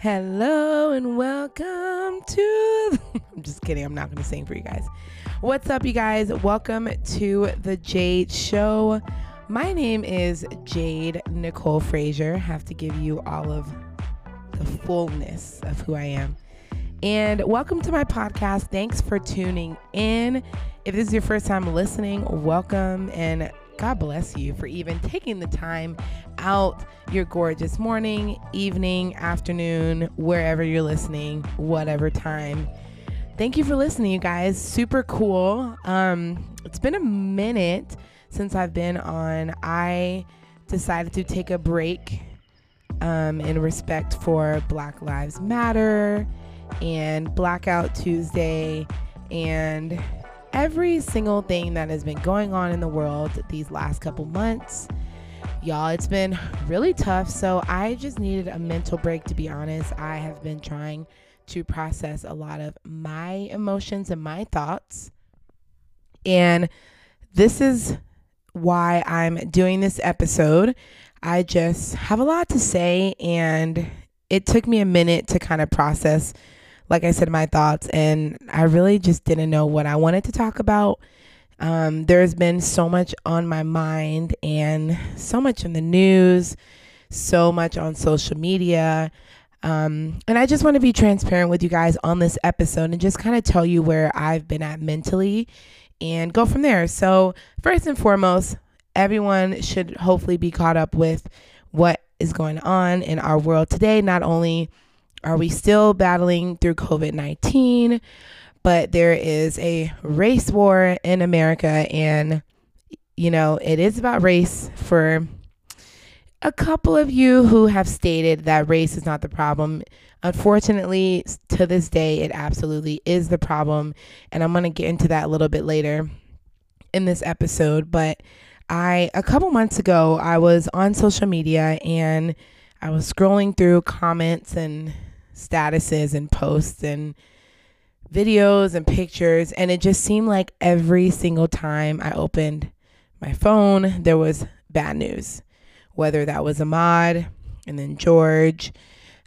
Hello and welcome to. I'm just kidding. I'm not going to sing for you guys. What's up, you guys? Welcome to the Jade Show. My name is Jade Nicole Frazier. Have to give you all of the fullness of who I am. And welcome to my podcast. Thanks for tuning in. If this is your first time listening, welcome and God bless you for even taking the time out your gorgeous morning, evening, afternoon, wherever you're listening, whatever time. Thank you for listening, you guys. Super cool. Um, it's been a minute since I've been on. I decided to take a break um, in respect for Black Lives Matter and Blackout Tuesday and every single thing that has been going on in the world these last couple months. Y'all, it's been really tough. So I just needed a mental break, to be honest. I have been trying to process a lot of my emotions and my thoughts. And this is why I'm doing this episode. I just have a lot to say, and it took me a minute to kind of process like I said, my thoughts, and I really just didn't know what I wanted to talk about. Um, there's been so much on my mind and so much in the news, so much on social media. Um, and I just want to be transparent with you guys on this episode and just kind of tell you where I've been at mentally and go from there. So, first and foremost, everyone should hopefully be caught up with what is going on in our world today, not only are we still battling through COVID 19? But there is a race war in America, and you know, it is about race for a couple of you who have stated that race is not the problem. Unfortunately, to this day, it absolutely is the problem. And I'm going to get into that a little bit later in this episode. But I, a couple months ago, I was on social media and I was scrolling through comments and statuses and posts and videos and pictures. And it just seemed like every single time I opened my phone, there was bad news. Whether that was Ahmaud and then George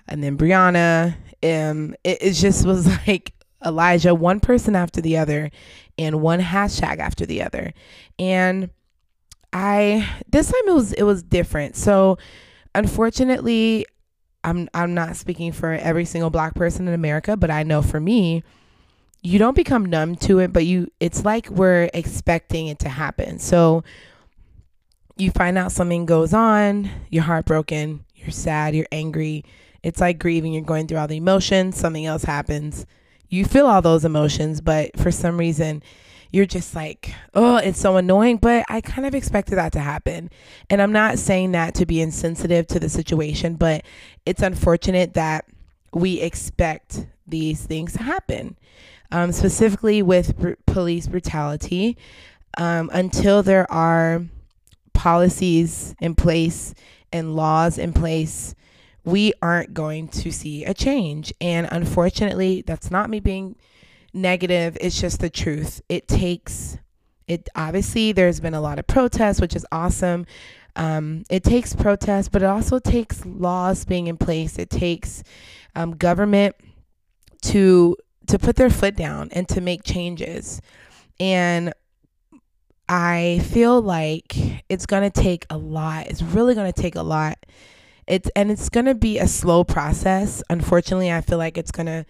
and then Breonna. Um, it, it just was like Elijah, one person after the other, and one hashtag after the other. And I this time it was it was different. So unfortunately, I'm I'm not speaking for every single black person in America, but I know for me, you don't become numb to it, but you it's like we're expecting it to happen. So you find out something goes on, you're heartbroken, you're sad, you're angry. It's like grieving, you're going through all the emotions, something else happens. You feel all those emotions, but for some reason you're just like, oh, it's so annoying. But I kind of expected that to happen. And I'm not saying that to be insensitive to the situation, but it's unfortunate that we expect these things to happen. Um, specifically with br- police brutality, um, until there are policies in place and laws in place, we aren't going to see a change. And unfortunately, that's not me being negative. It's just the truth. It takes it obviously there's been a lot of protests, which is awesome. Um, it takes protests, but it also takes laws being in place. It takes um, government to to put their foot down and to make changes. And I feel like it's gonna take a lot. It's really gonna take a lot. It's and it's gonna be a slow process. Unfortunately, I feel like it's gonna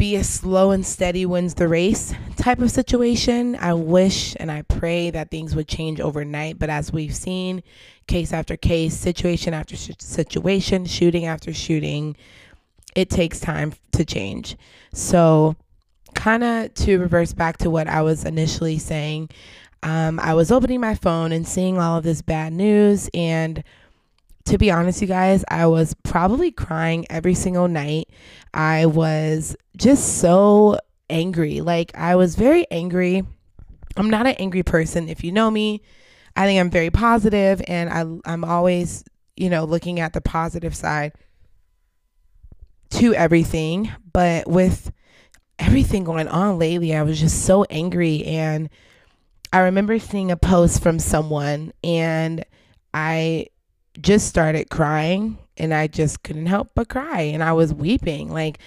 be a slow and steady wins the race type of situation. I wish and I pray that things would change overnight, but as we've seen, case after case, situation after situation, shooting after shooting, it takes time to change. So, kind of to reverse back to what I was initially saying, um, I was opening my phone and seeing all of this bad news and to be honest, you guys, I was probably crying every single night. I was just so angry. Like, I was very angry. I'm not an angry person. If you know me, I think I'm very positive and I, I'm always, you know, looking at the positive side to everything. But with everything going on lately, I was just so angry. And I remember seeing a post from someone and I just started crying and I just couldn't help but cry and I was weeping. Like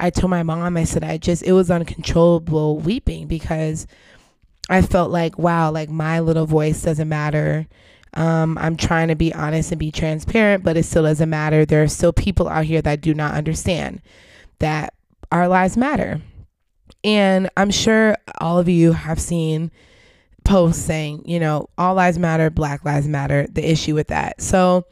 I told my mom, I said I just it was uncontrollable weeping because I felt like wow, like my little voice doesn't matter. Um, I'm trying to be honest and be transparent, but it still doesn't matter. There are still people out here that do not understand that our lives matter. And I'm sure all of you have seen posts saying, you know, all lives matter, black lives matter, the issue with that. So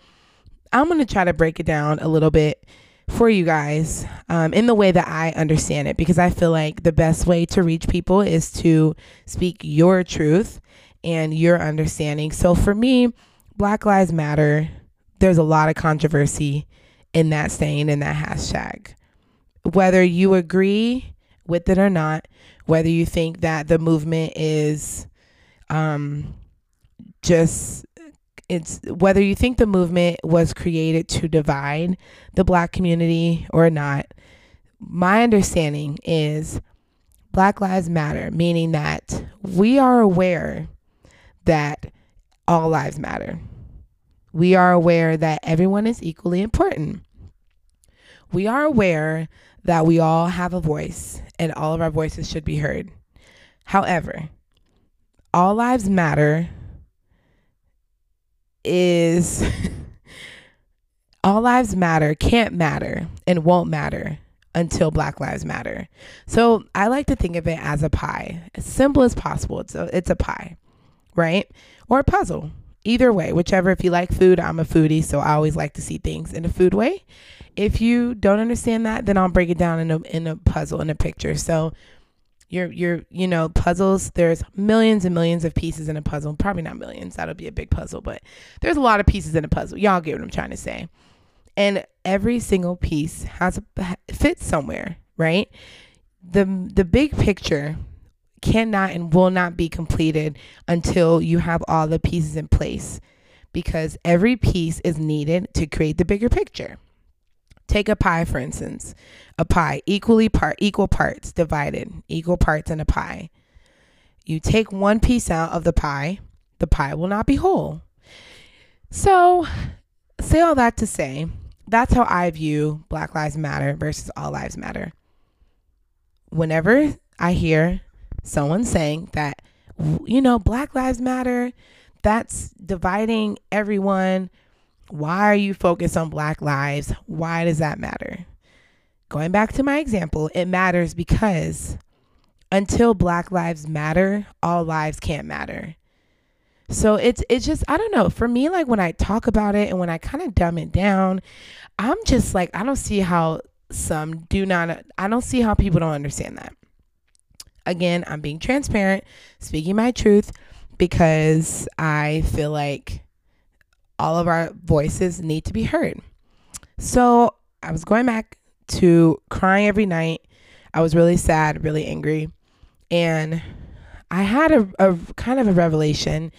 I'm going to try to break it down a little bit for you guys um, in the way that I understand it because I feel like the best way to reach people is to speak your truth and your understanding. So for me, Black Lives Matter, there's a lot of controversy in that saying, in that hashtag. Whether you agree with it or not, whether you think that the movement is um, just it's whether you think the movement was created to divide the black community or not my understanding is black lives matter meaning that we are aware that all lives matter. We are aware that everyone is equally important. We are aware that we all have a voice and all of our voices should be heard. However all lives matter is all lives matter can't matter and won't matter until black lives matter. So i like to think of it as a pie as simple as possible. It's a, it's a pie right? Or a puzzle. Either way whichever if you like food i'm a foodie so i always like to see things in a food way. If you don't understand that then i'll break it down in a, in a puzzle in a picture. So you're you're you know puzzles there's millions and millions of pieces in a puzzle. Probably not millions that'll be a big puzzle but there's a lot of pieces in a puzzle. Y'all get what i'm trying to say. And every single piece has a fits somewhere right? The the big picture cannot and will not be completed until you have all the pieces in place because every piece is needed to create the bigger picture Take a pie, for instance, a pie, equally part, equal parts divided, equal parts in a pie. You take one piece out of the pie, the pie will not be whole. So, say all that to say, that's how I view Black Lives Matter versus All Lives Matter. Whenever I hear someone saying that, you know, Black Lives Matter, that's dividing everyone why are you focused on Black lives? Why does that matter? Going back to my example, it matters because until Black lives matter, all lives can't matter. So it's it's just I don't know. For me, like when I talk about it and when I kind of dumb it down, I'm just like I don't see how some do not I don't see how people don't understand that. Again, I'm being transparent, speaking my truth because I feel like all of our voices need to be heard. So I was going back to crying every night. I was really sad, really angry. And I had a, a kind of a revelation.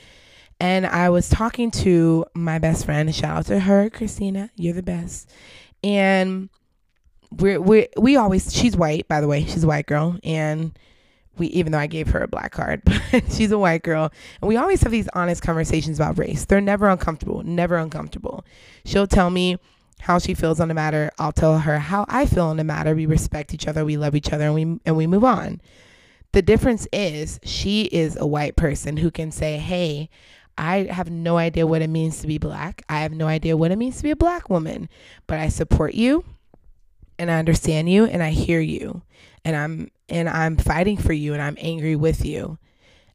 And I was talking to my best friend. Shout out to her, Christina. You're the best. And we're, we we always she's white by the way she's a white girl and we even though I gave her a black card, but she's a white girl. And we always have these honest conversations about race. They're never uncomfortable, never uncomfortable. She'll tell me how she feels on the matter. I'll tell her how I feel on the matter. We respect each other, we love each other, and we and we move on. The difference is she is a white person who can say, "Hey, I have no idea what it means to be black. I have no idea what it means to be a black woman, but I support you and I understand you and I hear you and I'm and I'm fighting for you and I'm angry with you.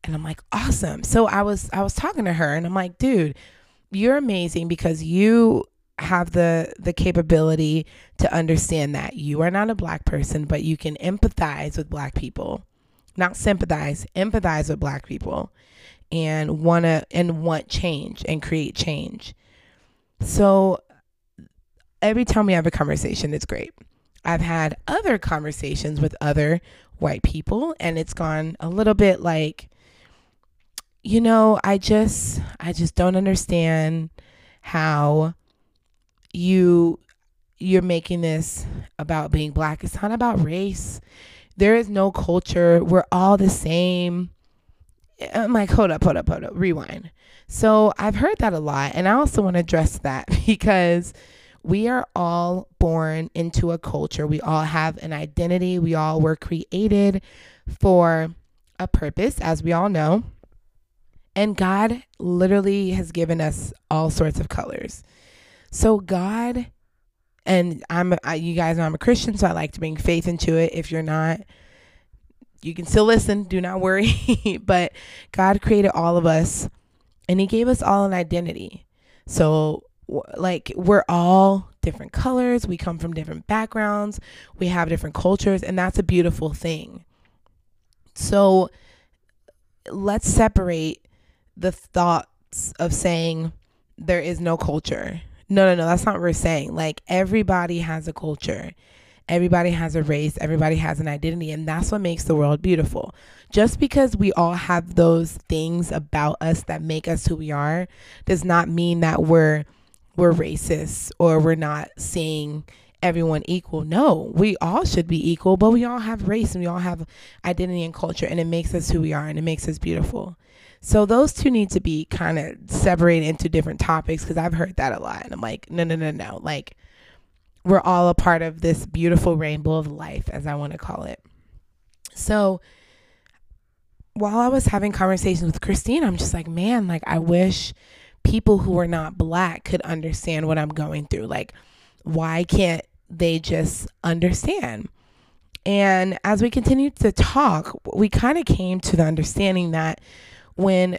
And I'm like, awesome. So I was I was talking to her and I'm like, dude, you're amazing because you have the the capability to understand that you are not a black person, but you can empathize with black people. Not sympathize, empathize with black people and wanna and want change and create change. So every time we have a conversation, it's great. I've had other conversations with other white people and it's gone a little bit like you know, I just I just don't understand how you you're making this about being black. It's not about race. There is no culture. We're all the same. I'm like, hold up, hold up, hold up, rewind. So I've heard that a lot. And I also want to address that because we are all born into a culture. We all have an identity. We all were created for a purpose, as we all know. And God literally has given us all sorts of colors. So, God, and I'm, I, you guys know I'm a Christian, so I like to bring faith into it. If you're not, you can still listen, do not worry. but God created all of us and He gave us all an identity. So, like we're all different colors, we come from different backgrounds, we have different cultures, and that's a beautiful thing. So let's separate the thoughts of saying there is no culture. No, no, no, that's not what we're saying. Like everybody has a culture. Everybody has a race, everybody has an identity, and that's what makes the world beautiful. Just because we all have those things about us that make us who we are does not mean that we're we're racist or we're not seeing everyone equal. No, we all should be equal, but we all have race and we all have identity and culture, and it makes us who we are and it makes us beautiful. So those two need to be kind of separated into different topics because I've heard that a lot. And I'm like, no, no, no, no. Like, we're all a part of this beautiful rainbow of life, as I want to call it. So while I was having conversations with Christine, I'm just like, man, like, I wish people who are not black could understand what I'm going through. Like, why can't they just understand? And as we continued to talk, we kind of came to the understanding that when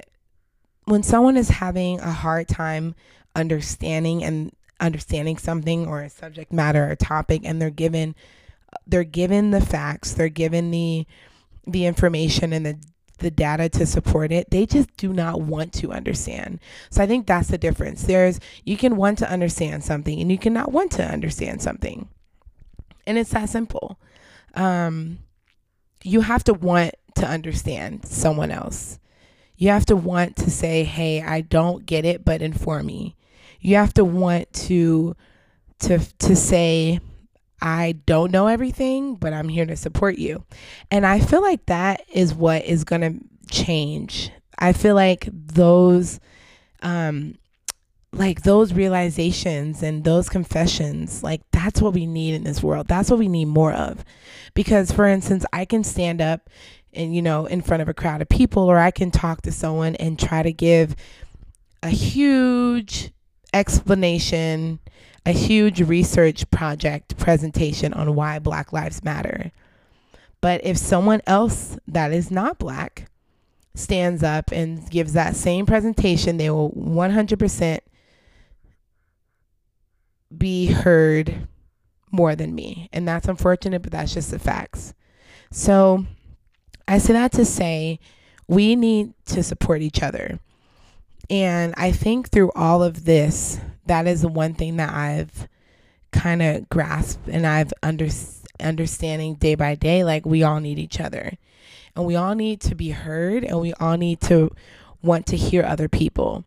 when someone is having a hard time understanding and understanding something or a subject matter or topic and they're given they're given the facts, they're given the the information and the the data to support it. They just do not want to understand. So I think that's the difference. There's you can want to understand something and you cannot want to understand something. And it's that simple. Um, you have to want to understand someone else. You have to want to say, "Hey, I don't get it, but inform me." You have to want to to to say, I don't know everything, but I'm here to support you. And I feel like that is what is going to change. I feel like those um like those realizations and those confessions, like that's what we need in this world. That's what we need more of. Because for instance, I can stand up and you know, in front of a crowd of people or I can talk to someone and try to give a huge explanation a huge research project presentation on why Black Lives Matter. But if someone else that is not Black stands up and gives that same presentation, they will 100% be heard more than me. And that's unfortunate, but that's just the facts. So I say that to say we need to support each other. And I think through all of this, that is the one thing that I've kind of grasped and I've under, understanding day by day. Like we all need each other, and we all need to be heard, and we all need to want to hear other people.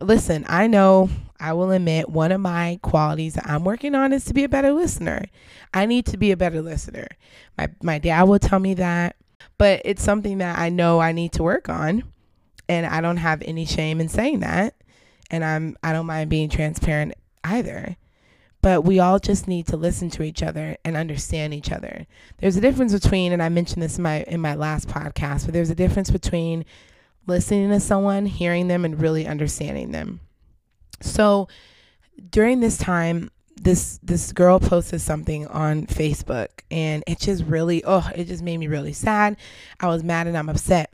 Listen, I know I will admit one of my qualities that I'm working on is to be a better listener. I need to be a better listener. My my dad will tell me that, but it's something that I know I need to work on and I don't have any shame in saying that and I'm I don't mind being transparent either. But we all just need to listen to each other and understand each other. There's a difference between, and I mentioned this in my in my last podcast, but there's a difference between listening to someone, hearing them, and really understanding them. So during this time, this this girl posted something on Facebook and it just really oh it just made me really sad. I was mad and I'm upset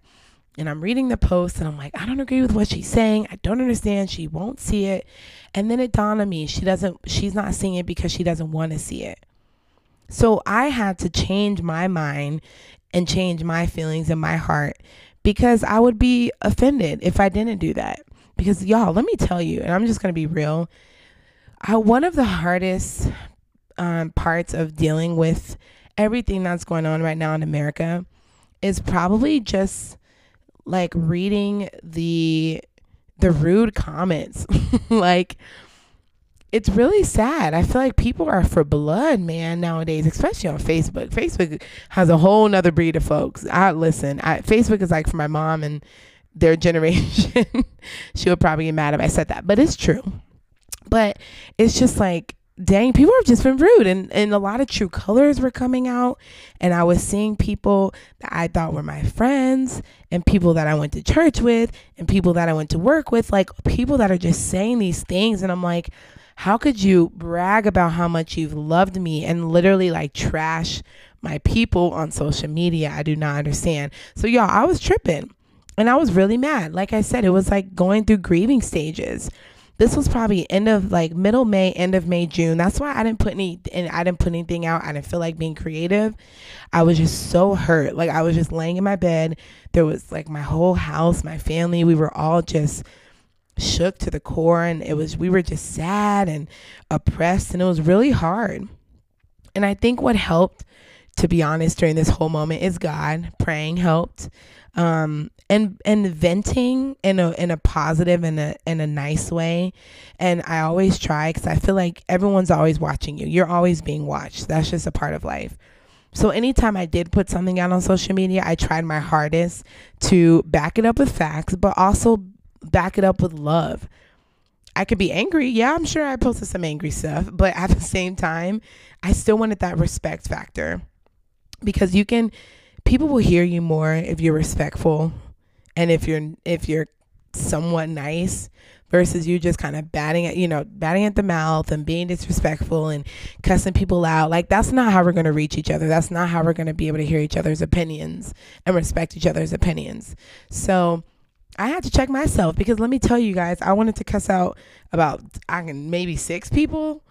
and I'm reading the post and I'm like, I don't agree with what she's saying. I don't understand. She won't see it. And then it dawned on me, she doesn't she's not seeing it because she doesn't want to see it. So I had to change my mind and change my feelings in my heart because I would be offended if I didn't do that. Because y'all, let me tell you, and I'm just going to be real. I, one of the hardest um, parts of dealing with everything that's going on right now in America is probably just like reading the the rude comments. like it's really sad. I feel like people are for blood, man, nowadays, especially on Facebook. Facebook has a whole nother breed of folks. I listen, I, Facebook is like for my mom and their generation. she would probably get mad if I said that, but it's true. But it's just like dang, people have just been rude. And, and a lot of true colors were coming out. And I was seeing people that I thought were my friends and people that I went to church with and people that I went to work with, like people that are just saying these things. And I'm like, how could you brag about how much you've loved me and literally like trash my people on social media? I do not understand. So, y'all, I was tripping and I was really mad. Like I said, it was like going through grieving stages this was probably end of like middle May, end of May, June. That's why I didn't put any and I didn't put anything out. I didn't feel like being creative. I was just so hurt. Like I was just laying in my bed. There was like my whole house, my family, we were all just shook to the core and it was we were just sad and oppressed and it was really hard. And I think what helped to be honest during this whole moment is God. Praying helped. Um, and and venting in a in a positive and a in a nice way. And I always try because I feel like everyone's always watching you. You're always being watched. That's just a part of life. So anytime I did put something out on social media, I tried my hardest to back it up with facts, but also back it up with love. I could be angry. Yeah, I'm sure I posted some angry stuff, but at the same time, I still wanted that respect factor because you can people will hear you more if you're respectful and if you're if you're somewhat nice versus you just kind of batting at you know batting at the mouth and being disrespectful and cussing people out. Like that's not how we're going to reach each other. That's not how we're going to be able to hear each other's opinions and respect each other's opinions. So i had to check myself because let me tell you guys i wanted to cuss out about i can maybe six people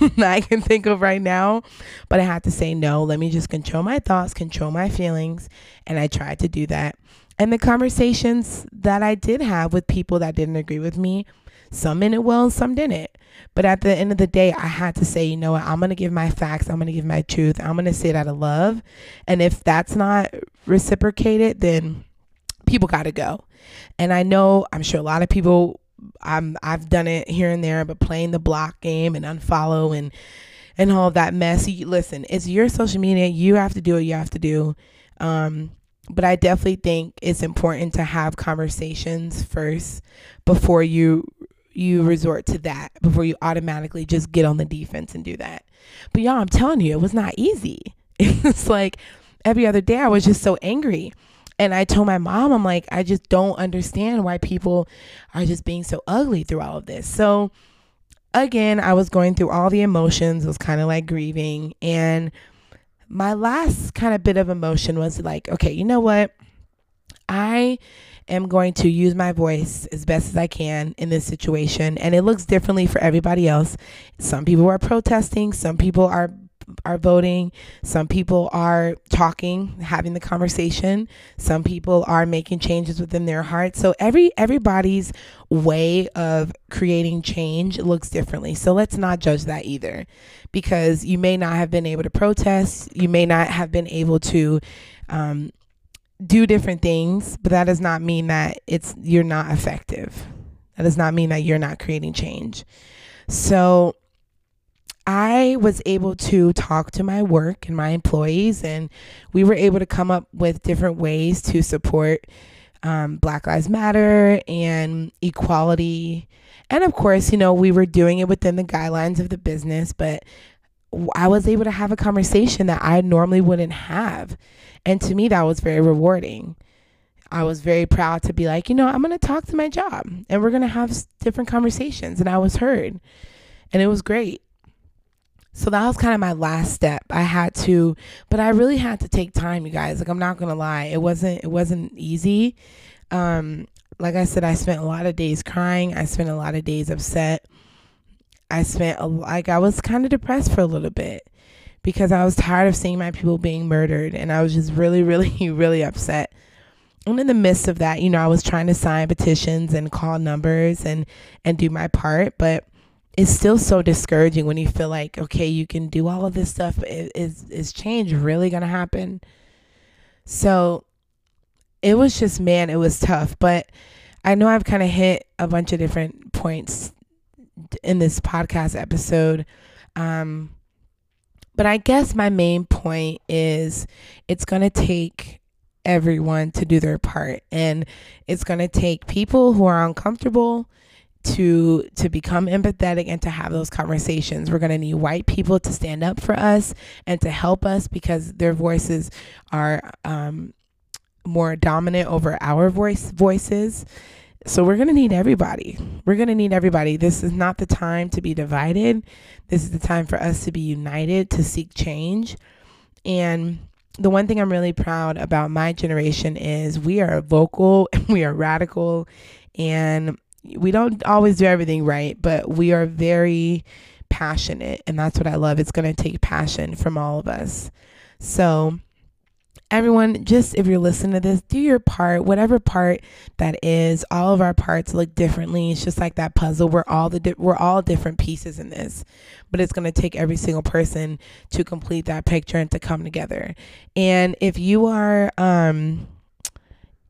that i can think of right now but i had to say no let me just control my thoughts control my feelings and i tried to do that and the conversations that I did have with people that didn't agree with me, some in it well some didn't. But at the end of the day, I had to say, you know what, I'm going to give my facts, I'm going to give my truth, I'm going to say it out of love. And if that's not reciprocated, then people got to go. And I know, I'm sure a lot of people, I'm, I've done it here and there, but playing the block game and unfollow and and all that mess. You, listen, it's your social media. You have to do what you have to do. Um, but I definitely think it's important to have conversations first before you you resort to that before you automatically just get on the defense and do that. But y'all, I'm telling you, it was not easy. It's like every other day I was just so angry. And I told my mom, I'm like, I just don't understand why people are just being so ugly through all of this. So again, I was going through all the emotions. It was kind of like grieving and my last kind of bit of emotion was like, okay, you know what? I am going to use my voice as best as I can in this situation. And it looks differently for everybody else. Some people are protesting, some people are are voting, some people are talking, having the conversation, some people are making changes within their heart. So every everybody's way of creating change looks differently. So let's not judge that either because you may not have been able to protest, you may not have been able to um, do different things, but that does not mean that it's you're not effective. That does not mean that you're not creating change. So I was able to talk to my work and my employees, and we were able to come up with different ways to support um, Black Lives Matter and equality. And of course, you know, we were doing it within the guidelines of the business, but I was able to have a conversation that I normally wouldn't have. And to me, that was very rewarding. I was very proud to be like, you know, I'm going to talk to my job and we're going to have different conversations. And I was heard. And it was great. So that was kind of my last step. I had to, but I really had to take time, you guys. Like I'm not gonna lie, it wasn't it wasn't easy. Um, like I said, I spent a lot of days crying. I spent a lot of days upset. I spent a, like I was kind of depressed for a little bit because I was tired of seeing my people being murdered, and I was just really, really, really upset. And in the midst of that, you know, I was trying to sign petitions and call numbers and and do my part, but it's still so discouraging when you feel like okay you can do all of this stuff is is change really gonna happen. So it was just man it was tough but i know i've kind of hit a bunch of different points in this podcast episode um but i guess my main point is it's gonna take everyone to do their part and it's gonna take people who are uncomfortable to to become empathetic and to have those conversations. We're going to need white people to stand up for us and to help us because their voices are um, more dominant over our voice voices. So we're going to need everybody. We're going to need everybody. This is not the time to be divided. This is the time for us to be united to seek change. And the one thing I'm really proud about my generation is we are vocal and we are radical and we don't always do everything right, but we are very passionate and that's what I love. It's going to take passion from all of us. So everyone just if you're listening to this do your part whatever part that is all of our parts look differently it's just like that puzzle we're all the di- we're all different pieces in this but it's going to take every single person to complete that picture and to come together and if you are um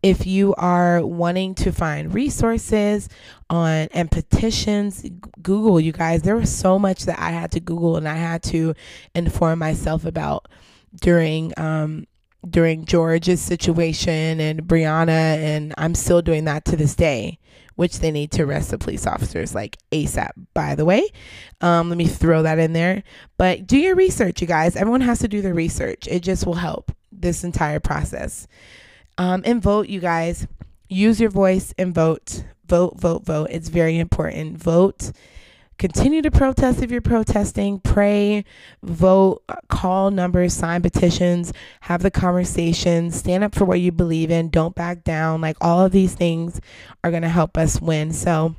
if you are wanting to find resources on and petitions google you guys there was so much that i had to google and i had to inform myself about during um during George's situation and Breonna and I'm still doing that to this day, which they need to arrest the police officers like ASAP, by the way. Um, let me throw that in there. But do your research, you guys. Everyone has to do their research, it just will help this entire process. Um, and vote, you guys. Use your voice and vote. Vote, vote, vote. It's very important. Vote continue to protest if you're protesting, pray, vote, call numbers, sign petitions, have the conversation, stand up for what you believe in, don't back down. Like all of these things are going to help us win. So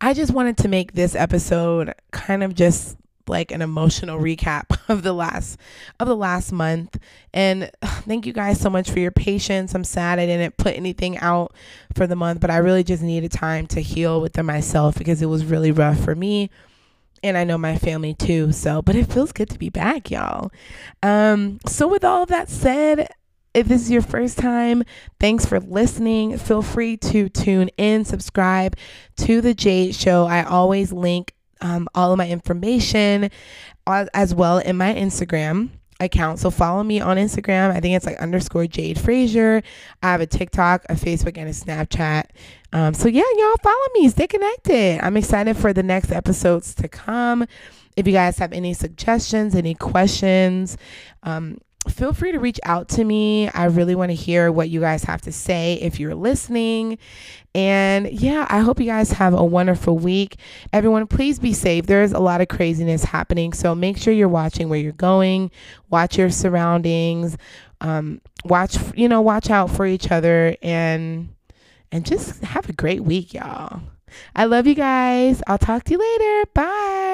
I just wanted to make this episode kind of just like an emotional recap of the last of the last month and thank you guys so much for your patience i'm sad i didn't put anything out for the month but i really just needed time to heal within myself because it was really rough for me and I know my family too. So, but it feels good to be back, y'all. Um, so with all that said, if this is your first time, thanks for listening. Feel free to tune in, subscribe to the Jade Show. I always link um, all of my information as well in my Instagram account. So follow me on Instagram. I think it's like underscore Jade Frazier. I have a TikTok, a Facebook, and a Snapchat. Um, so yeah, y'all follow me. Stay connected. I'm excited for the next episodes to come. If you guys have any suggestions, any questions, um, feel free to reach out to me. I really want to hear what you guys have to say if you're listening. And yeah, I hope you guys have a wonderful week. Everyone, please be safe. There's a lot of craziness happening. So make sure you're watching where you're going, watch your surroundings, um, watch, you know, watch out for each other and and just have a great week, y'all. I love you guys. I'll talk to you later. Bye.